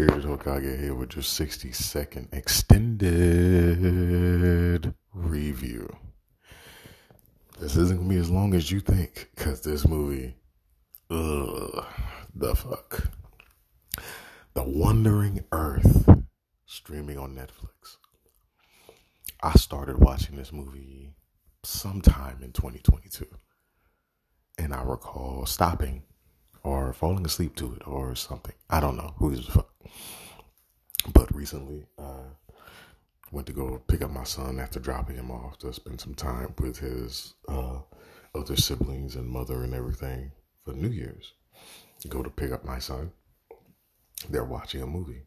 Bearded Hokage here with your 60 second extended review. This isn't gonna be as long as you think, cause this movie, ugh, the fuck. The Wandering Earth, streaming on Netflix. I started watching this movie sometime in 2022. And I recall stopping or falling asleep to it or something. I don't know. Who fuck? But recently, I went to go pick up my son after dropping him off to spend some time with his uh, other siblings and mother and everything for New Year's. Go to pick up my son. They're watching a movie.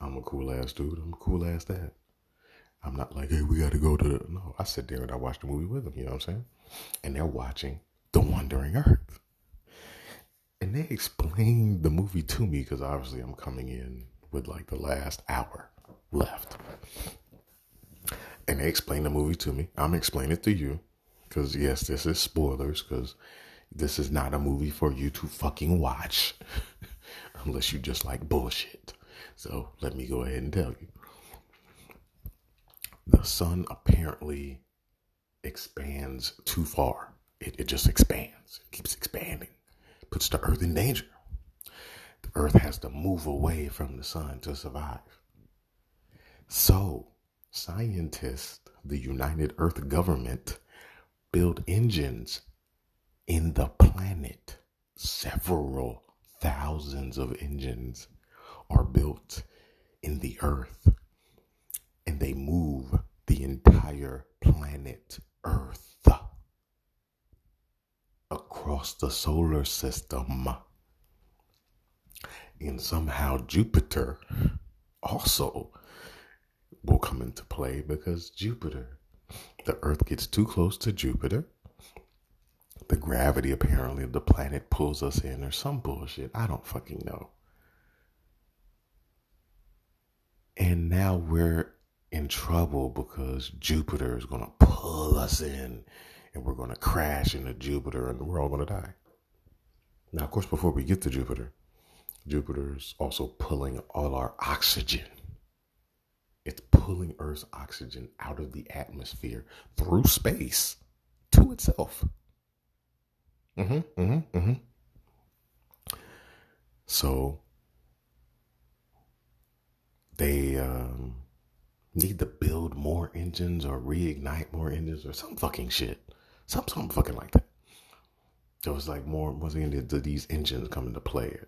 I'm a cool ass dude. I'm a cool ass dad. I'm not like, hey, we got to go to the. No, I sit there and I watch the movie with them. You know what I'm saying? And they're watching The Wandering Earth. They explained the movie to me because obviously I'm coming in with like the last hour left. And they explained the movie to me. I'm explaining it to you because, yes, this is spoilers because this is not a movie for you to fucking watch unless you just like bullshit. So let me go ahead and tell you. The sun apparently expands too far. It, it just expands, it keeps expanding puts the earth in danger. The earth has to move away from the sun to survive. So, scientists, the United Earth government, build engines in the planet. Several thousands of engines are built in the earth and they move the entire planet Earth across the solar system. And somehow Jupiter also will come into play because Jupiter, the Earth gets too close to Jupiter. The gravity apparently of the planet pulls us in or some bullshit. I don't fucking know. And now we're in trouble because Jupiter is going to pull us in and we're going to crash into Jupiter and we're all going to die. Now, of course, before we get to Jupiter, Jupiter is also pulling all our oxygen. It's pulling Earth's oxygen out of the atmosphere through space to itself. Mm-hmm, mm-hmm, mm-hmm. So they um, need to build more engines or reignite more engines or some fucking shit. Something, fucking like that. There was like more, once again, these engines come into play.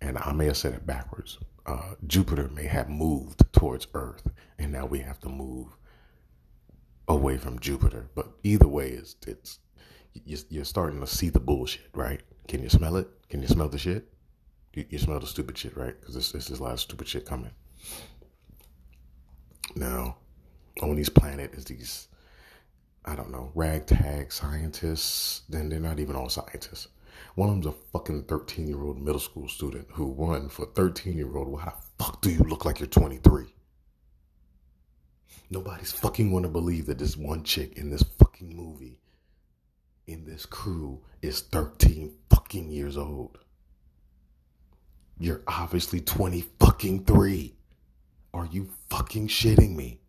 And I may have said it backwards. Uh, Jupiter may have moved towards Earth, and now we have to move away from Jupiter. But either way, it's, it's you're starting to see the bullshit, right? Can you smell it? Can you smell the shit? You, you smell the stupid shit, right? Because this is a lot of stupid shit coming. Now, on these planet is these I don't know, ragtag scientists, then they're not even all scientists. One of them's a fucking 13 year old middle school student who won for 13 year old. How the fuck do you look like you're 23? Nobody's fucking gonna believe that this one chick in this fucking movie, in this crew, is 13 fucking years old. You're obviously 20 fucking three. Are you fucking shitting me?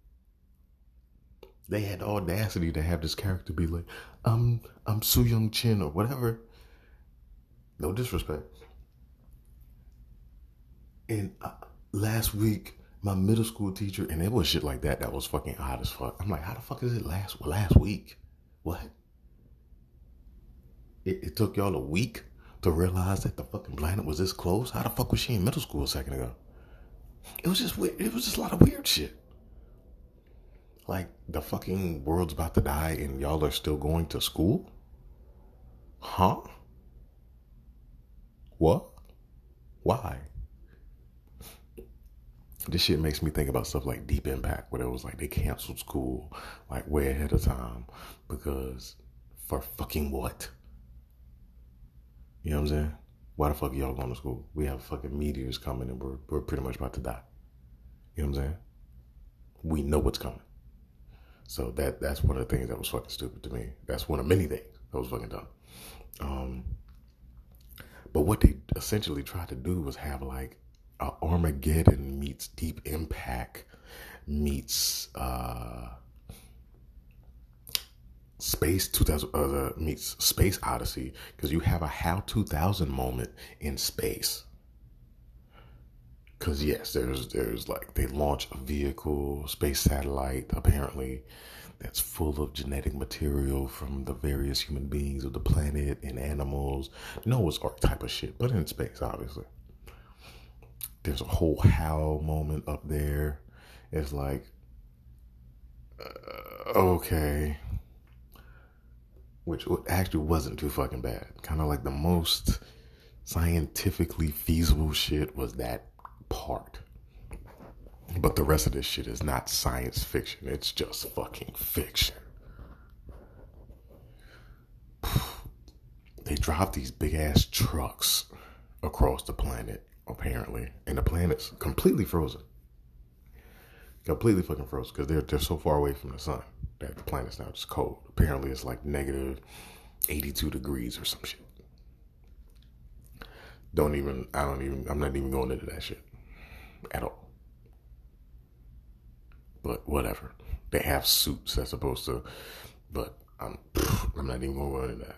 They had the audacity to have this character be like, I'm I'm Su Young Chin or whatever. No disrespect. And uh, last week, my middle school teacher, and it was shit like that that was fucking odd as fuck. I'm like, how the fuck is it last last week? What? It, it took y'all a week to realize that the fucking planet was this close. How the fuck was she in middle school a second ago? It was just weird. It was just a lot of weird shit. Like the fucking world's about to die and y'all are still going to school? Huh? What? Why? This shit makes me think about stuff like Deep Impact, where it was like they canceled school like way ahead of time because for fucking what? You know what I'm saying? Why the fuck y'all going to school? We have fucking meteors coming and we're, we're pretty much about to die. You know what I'm saying? We know what's coming. So that that's one of the things that was fucking stupid to me. That's one of many things that was fucking dumb. Um, but what they essentially tried to do was have like uh, Armageddon meets Deep Impact meets uh, Space 2000 uh, meets Space Odyssey because you have a HAL 2000 moment in space. Because yes, there's there's like they launch a vehicle, space satellite apparently that's full of genetic material from the various human beings of the planet and animals. Noah's Ark type of shit, but in space, obviously. There's a whole HAL moment up there. It's like, uh, okay, which actually wasn't too fucking bad. Kind of like the most scientifically feasible shit was that part. But the rest of this shit is not science fiction. It's just fucking fiction. They drive these big ass trucks across the planet, apparently, and the planet's completely frozen. Completely fucking frozen because they're they're so far away from the sun that the planet's now just cold. Apparently, it's like negative 82 degrees or some shit. Don't even, I don't even, I'm not even going into that shit at all. But whatever. They have suits that's supposed to, but I'm, I'm not even going to go into that.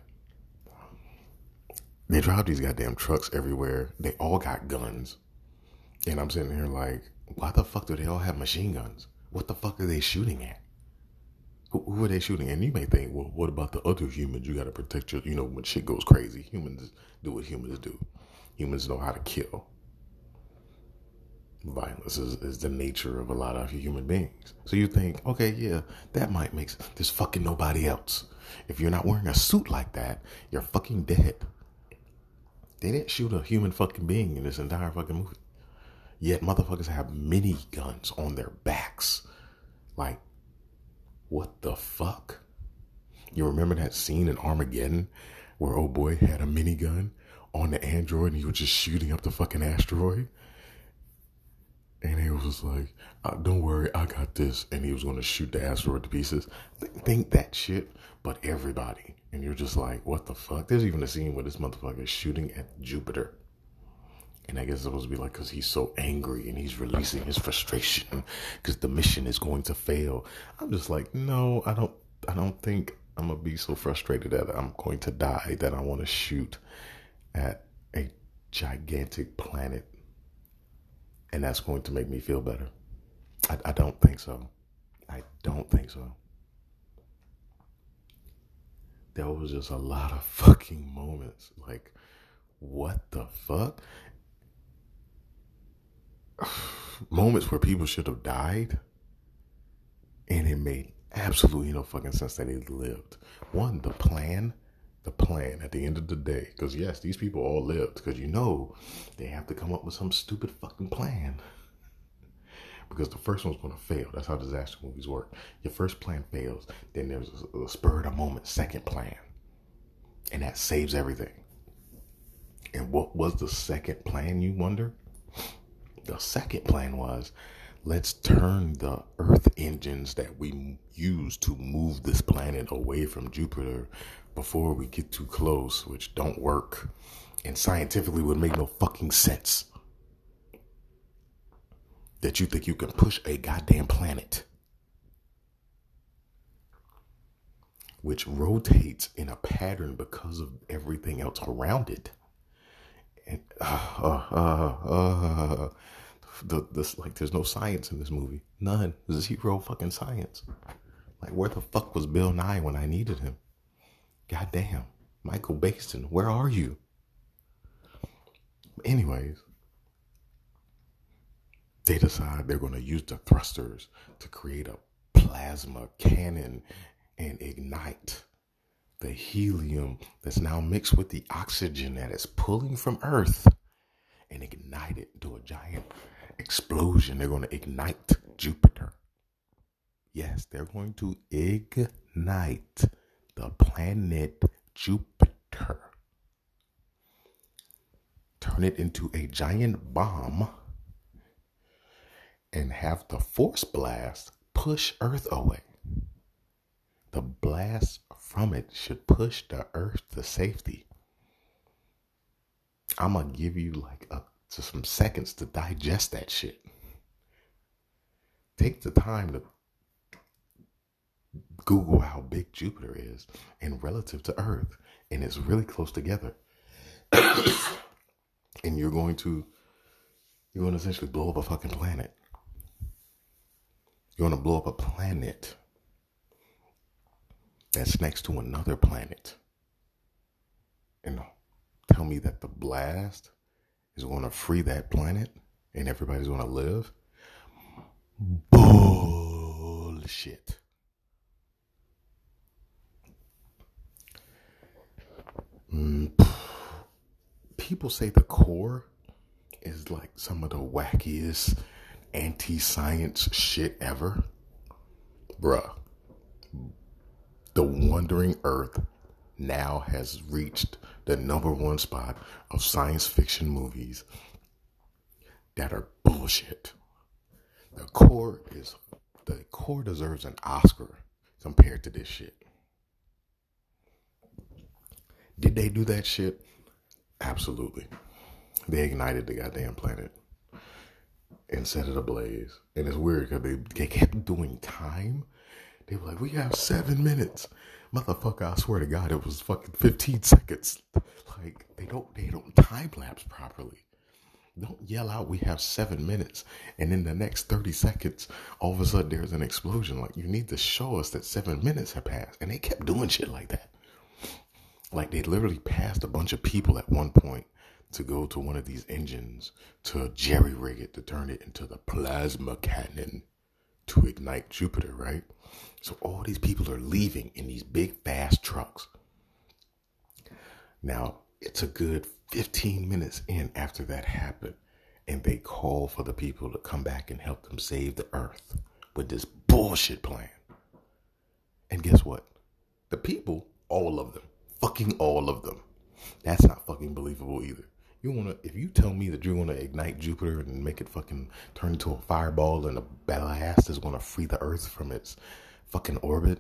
They drive these goddamn trucks everywhere. They all got guns. And I'm sitting here like, why the fuck do they all have machine guns? What the fuck are they shooting at? Who, who are they shooting? And you may think, well, what about the other humans? You got to protect your, you know, when shit goes crazy, humans do what humans do. Humans know how to kill. Violence is, is the nature of a lot of human beings. So you think, okay, yeah, that might make sense. There's fucking nobody else. If you're not wearing a suit like that, you're fucking dead. They didn't shoot a human fucking being in this entire fucking movie. Yet motherfuckers have mini guns on their backs. Like, what the fuck? You remember that scene in Armageddon where old boy had a minigun on the android and he was just shooting up the fucking asteroid? Was like, uh, "Don't worry, I got this." And he was going to shoot the asteroid to pieces. Think that shit, but everybody. And you're just like, "What the fuck?" There's even a scene where this motherfucker is shooting at Jupiter. And I guess it's supposed to be like because he's so angry and he's releasing his frustration because the mission is going to fail. I'm just like, no, I don't. I don't think I'm gonna be so frustrated that I'm going to die that I want to shoot at a gigantic planet, and that's going to make me feel better. I, I don't think so. I don't think so. There was just a lot of fucking moments like, what the fuck? moments where people should have died, and it made absolutely no fucking sense that they lived. One, the plan, the plan at the end of the day, because yes, these people all lived, because you know they have to come up with some stupid fucking plan. Because the first one's going to fail. That's how disaster movies work. Your first plan fails, then there's a, a spur of the moment second plan, and that saves everything. And what was the second plan, you wonder? The second plan was let's turn the Earth engines that we use to move this planet away from Jupiter before we get too close, which don't work and scientifically would make no fucking sense. That you think you can push a goddamn planet which rotates in a pattern because of everything else around it. And, uh, uh, uh, the this like there's no science in this movie. None. Zero fucking science. Like where the fuck was Bill Nye when I needed him? God damn. Michael Baisden, where are you? Anyways, they decide they're gonna use the thrusters to create a plasma cannon and ignite the helium that's now mixed with the oxygen that is pulling from Earth and ignite it to a giant explosion. They're going to ignite Jupiter. Yes, they're going to ignite the planet Jupiter. Turn it into a giant bomb and have the force blast push Earth away. The blast from it should push the Earth to safety. I'm to give you like a some seconds to digest that shit. Take the time to Google how big Jupiter is and relative to Earth, and it's really close together. and you're going to you're going to essentially blow up a fucking planet. You're going to blow up a planet that's next to another planet. And tell me that the blast is going to free that planet and everybody's going to live? Bullshit. Mm, people say the core is like some of the wackiest anti science shit ever. Bruh. The Wandering Earth now has reached the number one spot of science fiction movies that are bullshit. The core is the core deserves an Oscar compared to this shit. Did they do that shit? Absolutely. They ignited the goddamn planet and set it ablaze. And it's weird because they, they kept doing time. They were like, we have seven minutes. Motherfucker, I swear to God, it was fucking 15 seconds. Like, they don't, they don't time lapse properly. Don't yell out, we have seven minutes. And in the next 30 seconds, all of a sudden there's an explosion. Like, you need to show us that seven minutes have passed. And they kept doing shit like that. Like, they literally passed a bunch of people at one point to go to one of these engines to jerry rig it to turn it into the plasma cannon to ignite Jupiter, right? So all these people are leaving in these big fast trucks. Now, it's a good 15 minutes in after that happened, and they call for the people to come back and help them save the earth with this bullshit plan. And guess what? The people, all of them, fucking all of them. That's not fucking believable either. You wanna if you tell me that you're gonna ignite Jupiter and make it fucking turn into a fireball and a blast is gonna free the Earth from its fucking orbit,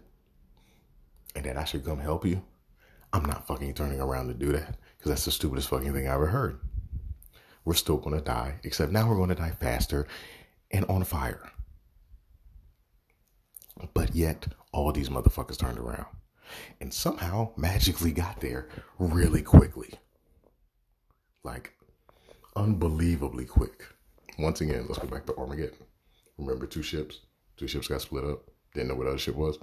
and that I should come help you, I'm not fucking turning around to do that because that's the stupidest fucking thing I ever heard. We're still gonna die, except now we're gonna die faster and on fire. But yet, all these motherfuckers turned around and somehow magically got there really quickly like unbelievably quick. Once again, let's go back to Armageddon. Remember two ships? Two ships got split up. Didn't know what other ship was.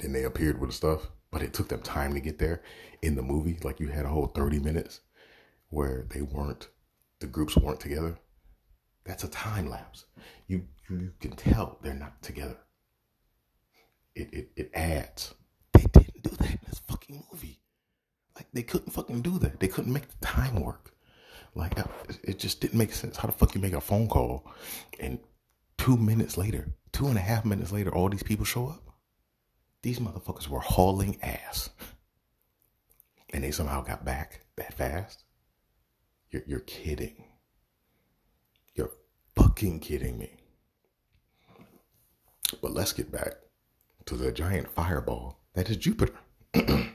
Then they appeared with the stuff, but it took them time to get there. In the movie, like you had a whole 30 minutes where they weren't, the groups weren't together. That's a time lapse. You you can tell they're not together. It it, it adds. That in this fucking movie. Like they couldn't fucking do that. They couldn't make the time work. Like it just didn't make sense. How the fuck you make a phone call and two minutes later, two and a half minutes later, all these people show up? These motherfuckers were hauling ass. And they somehow got back that fast? You're, you're kidding. You're fucking kidding me. But let's get back to the giant fireball that is Jupiter.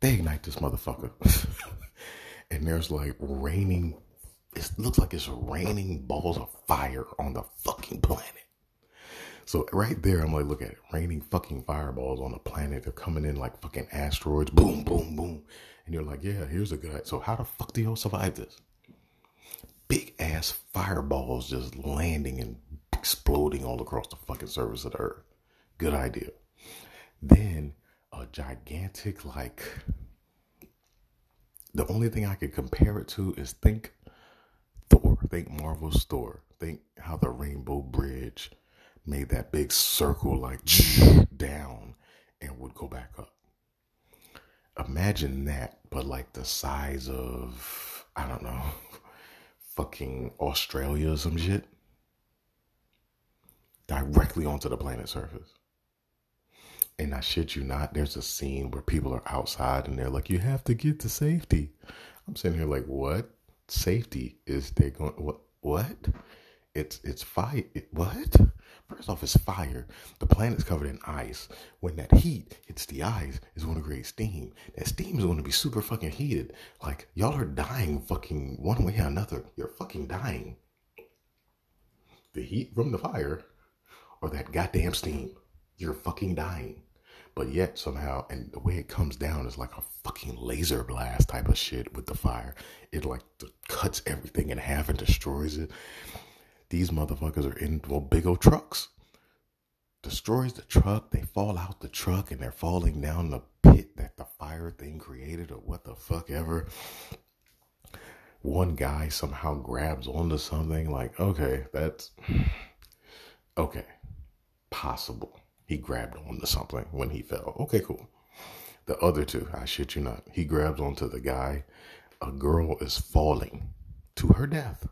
They ignite this motherfucker. and there's like raining, it looks like it's raining balls of fire on the fucking planet. So right there, I'm like, look at it, raining fucking fireballs on the planet. They're coming in like fucking asteroids, boom, boom, boom. And you're like, yeah, here's a good. idea. So how the fuck do y'all survive this? Big ass fireballs just landing and exploding all across the fucking surface of the earth. Good idea. Then a gigantic like the only thing I could compare it to is think Thor, think Marvel's Thor, think how the Rainbow Bridge made that big circle like down and would go back up. Imagine that, but like the size of I don't know, fucking Australia or some shit. Directly onto the planet's surface. And I shit you not, there's a scene where people are outside and they're like, you have to get to safety. I'm sitting here like, what? Safety is they going, what? What? It's it's fire. It, what? First off, it's fire. The planet's covered in ice. When that heat hits the ice, it's going to create steam. That steam is going to be super fucking heated. Like y'all are dying, fucking one way or another. You're fucking dying. The heat from the fire, or that goddamn steam. You're fucking dying. But yet somehow, and the way it comes down is like a fucking laser blast type of shit with the fire. It like cuts everything in half and destroys it. These motherfuckers are in well, big old trucks. Destroys the truck. They fall out the truck and they're falling down the pit that the fire thing created or what the fuck ever. One guy somehow grabs onto something like, okay, that's okay, possible. He grabbed onto something when he fell. Okay, cool. The other two, I shit you not, he grabs onto the guy. A girl is falling to her death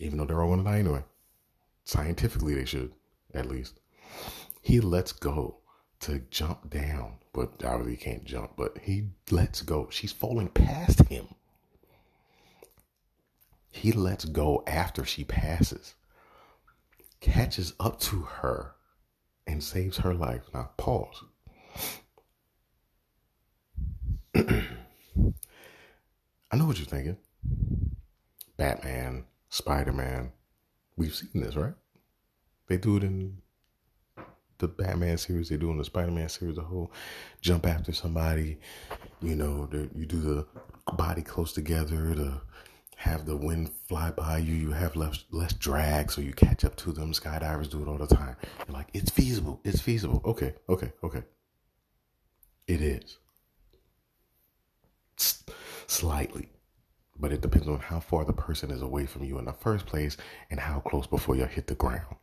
even though they're all going to die anyway. Scientifically, they should, at least. He lets go to jump down, but obviously he can't jump, but he lets go. She's falling past him. He lets go after she passes, catches up to her, and saves her life. Now, pause. I know what you're thinking. Batman, Spider Man. We've seen this, right? They do it in the Batman series. They do in the Spider Man series. The whole jump after somebody. You know, the, you do the body close together to have the wind fly by you. You have less less drag, so you catch up to them. Skydivers do it all the time. You're like, it's feasible. It's feasible. Okay, okay, okay. It is. S- slightly but it depends on how far the person is away from you in the first place and how close before you hit the ground.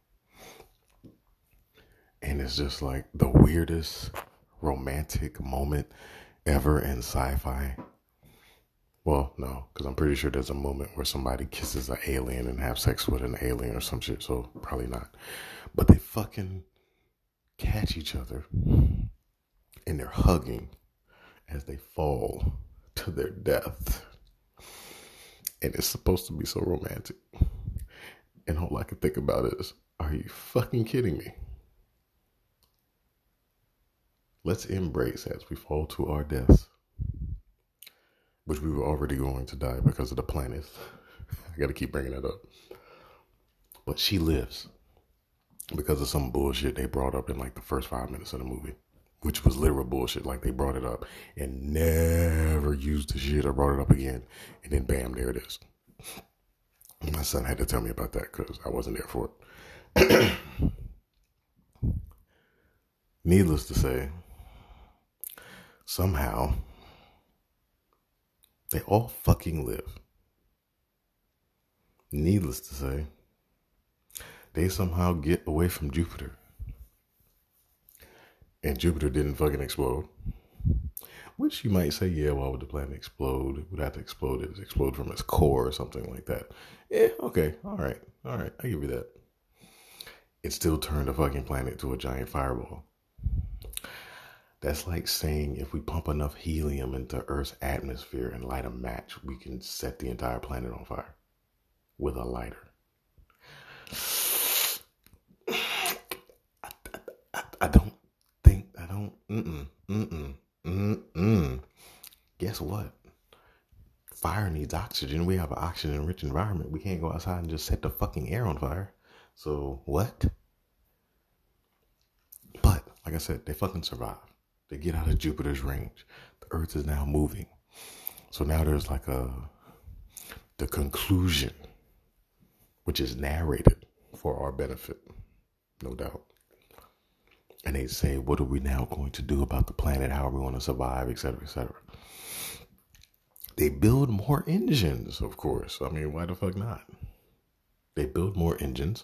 And it's just like the weirdest romantic moment ever in sci fi. Well, no, because I'm pretty sure there's a moment where somebody kisses an alien and have sex with an alien or some shit, so probably not. But they fucking catch each other and they're hugging as they fall to their death and it's supposed to be so romantic. And all I can think about is, are you fucking kidding me? Let's embrace as we fall to our deaths, which we were already going to die because of the planet. I gotta keep bringing that up. But she lives because of some bullshit they brought up in like the first five minutes of the movie which was literal bullshit. Like they brought it up and never used the shit or brought it up again. And then bam, there it is. My son had to tell me about that because I wasn't there for it. Needless to say, somehow they all fucking live. Needless to say, they somehow get away from Jupiter and Jupiter didn't fucking explode. Which you might say, yeah, why would the planet explode? It would have to explode it explode from its core or something like that. Yeah, okay, all right, all right, I give you that. It still turned the fucking planet to a giant fireball. That's like saying if we pump enough helium into Earth's atmosphere and light a match, we can set the entire planet on fire with a lighter. I, I, I don't think, I don't. Mm-mm. Mm-mm. Mm-mm. Guess what? Fire needs oxygen. We have an oxygen-rich environment. We can't go outside and just set the fucking air on fire. So what? But like I said, they fucking survive. They get out of Jupiter's range. The Earth is now moving. So now there's like a the conclusion, which is narrated for our benefit, no doubt and they say, What are we now going to do about the planet? How are we going to survive, etc., etc. They build more engines, of course. I mean, why the fuck not? They build more engines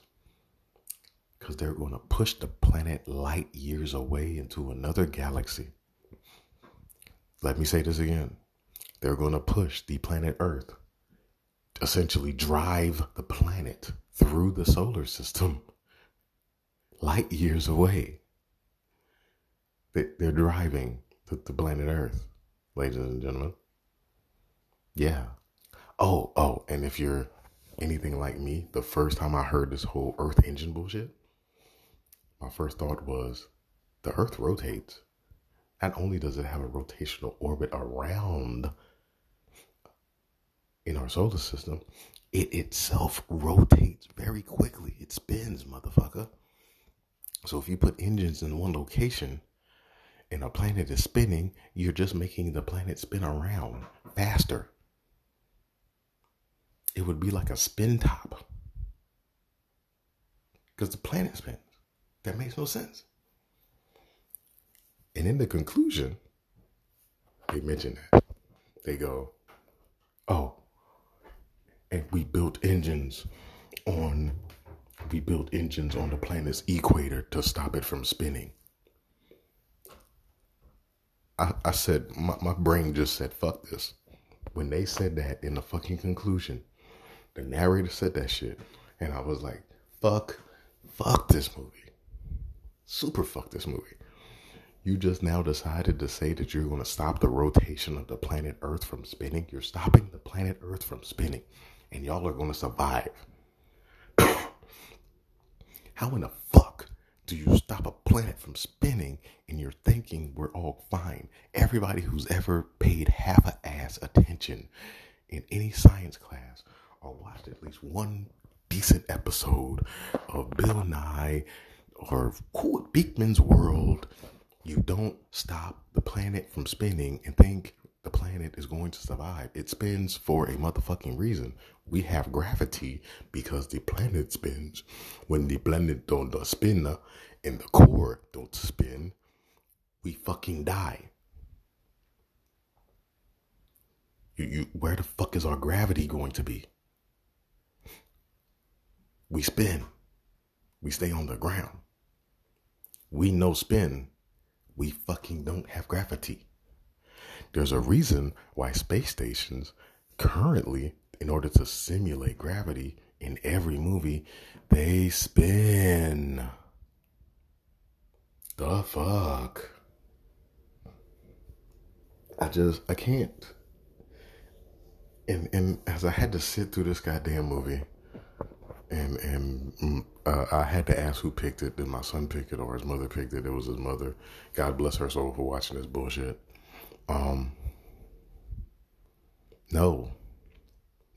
because they're going to push the planet light years away into another galaxy. Let me say this again. They're going to push the planet Earth, essentially drive the planet through the solar system light years away they, they're driving the planet Earth, ladies and gentlemen. Yeah. Oh, oh, and if you're anything like me, the first time I heard this whole Earth engine bullshit, my first thought was the Earth rotates. Not only does it have a rotational orbit around in our solar system, it itself rotates very quickly. It spins, motherfucker. So if you put engines in one location and a planet is spinning, you're just making the planet spin around faster. It would be like a spin top. Because the planet spins. That makes no sense. And in the conclusion, they mention that. They go, oh, and we built engines on we built engines on the planet's equator to stop it from spinning. I, I said my, my brain just said fuck this. When they said that in the fucking conclusion, the narrator said that shit, and I was like, fuck, fuck this movie. Super fuck this movie. You just now decided to say that you're going to stop the rotation of the planet Earth from spinning. You're stopping the planet Earth from spinning and y'all are going to survive. How in the fuck do you stop a planet from spinning and you're thinking we're all fine? Everybody who's ever paid half a ass attention in any science class or watched at least one decent episode of Bill Nye or Cool Beakman's World, you don't stop the planet from spinning and think the planet is going to survive. It spins for a motherfucking reason. We have gravity because the planet spins. When the planet don't spin uh, and the core don't spin, we fucking die. You, you, where the fuck is our gravity going to be? We spin. We stay on the ground. We no spin. We fucking don't have gravity. There's a reason why space stations currently, in order to simulate gravity in every movie, they spin. The fuck? I just, I can't. And, and as I had to sit through this goddamn movie, and and mm, uh, I had to ask who picked it. Did my son pick it or his mother picked it? It was his mother. God bless her soul for watching this bullshit. Um, no,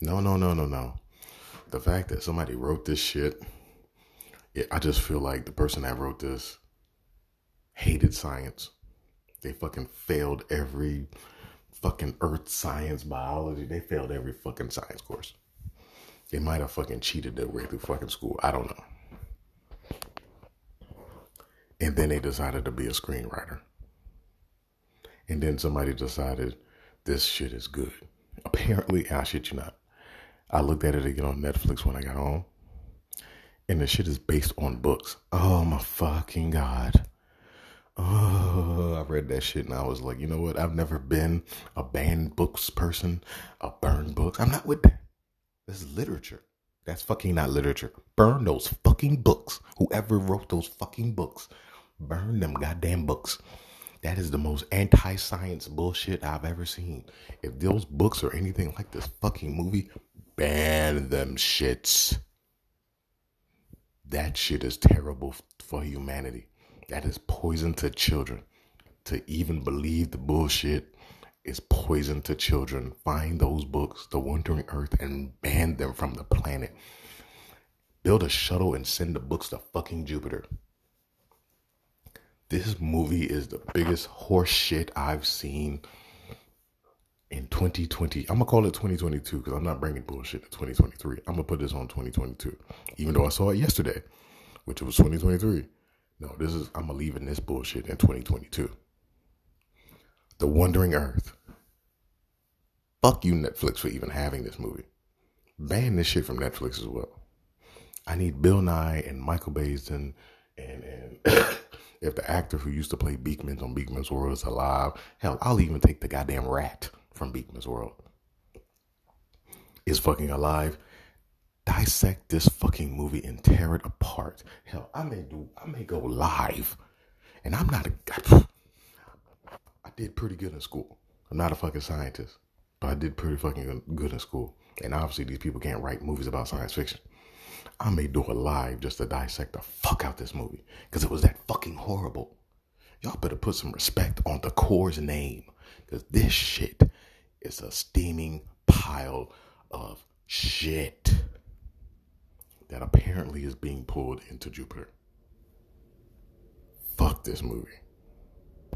no, no, no, no, no. The fact that somebody wrote this shit, it, I just feel like the person that wrote this hated science. They fucking failed every fucking earth science, biology. They failed every fucking science course. They might have fucking cheated their way through fucking school. I don't know. And then they decided to be a screenwriter. And then somebody decided this shit is good. Apparently, I shit you not. I looked at it again on Netflix when I got home. And the shit is based on books. Oh my fucking God. Oh, I read that shit and I was like, you know what? I've never been a banned books person, a burn books. I'm not with that. This is literature. That's fucking not literature. Burn those fucking books. Whoever wrote those fucking books, burn them goddamn books. That is the most anti science bullshit I've ever seen. If those books are anything like this fucking movie, ban them shits. That shit is terrible for humanity. That is poison to children. To even believe the bullshit is poison to children. Find those books, The Wandering Earth, and ban them from the planet. Build a shuttle and send the books to fucking Jupiter. This movie is the biggest horse shit I've seen in 2020. I'm gonna call it 2022 because I'm not bringing bullshit to 2023. I'm gonna put this on 2022, even though I saw it yesterday, which was 2023. No, this is I'm gonna leave in this bullshit in 2022. The Wandering Earth. Fuck you, Netflix, for even having this movie. Ban this shit from Netflix as well. I need Bill Nye and Michael Baisden and and if the actor who used to play Beakman on Beakman's World is alive, hell, I'll even take the goddamn rat from Beakman's World. Is fucking alive. Dissect this fucking movie and tear it apart. Hell, I may do. I may go live, and I'm not a. I did pretty good in school. I'm not a fucking scientist. but I did pretty fucking good in school. And obviously, these people can't write movies about science fiction. I may do a live just to dissect the fuck out this movie because it was that fucking horrible. Y'all better put some respect on the core's name because this shit is a steaming pile of shit that apparently is being pulled into Jupiter. Fuck this movie.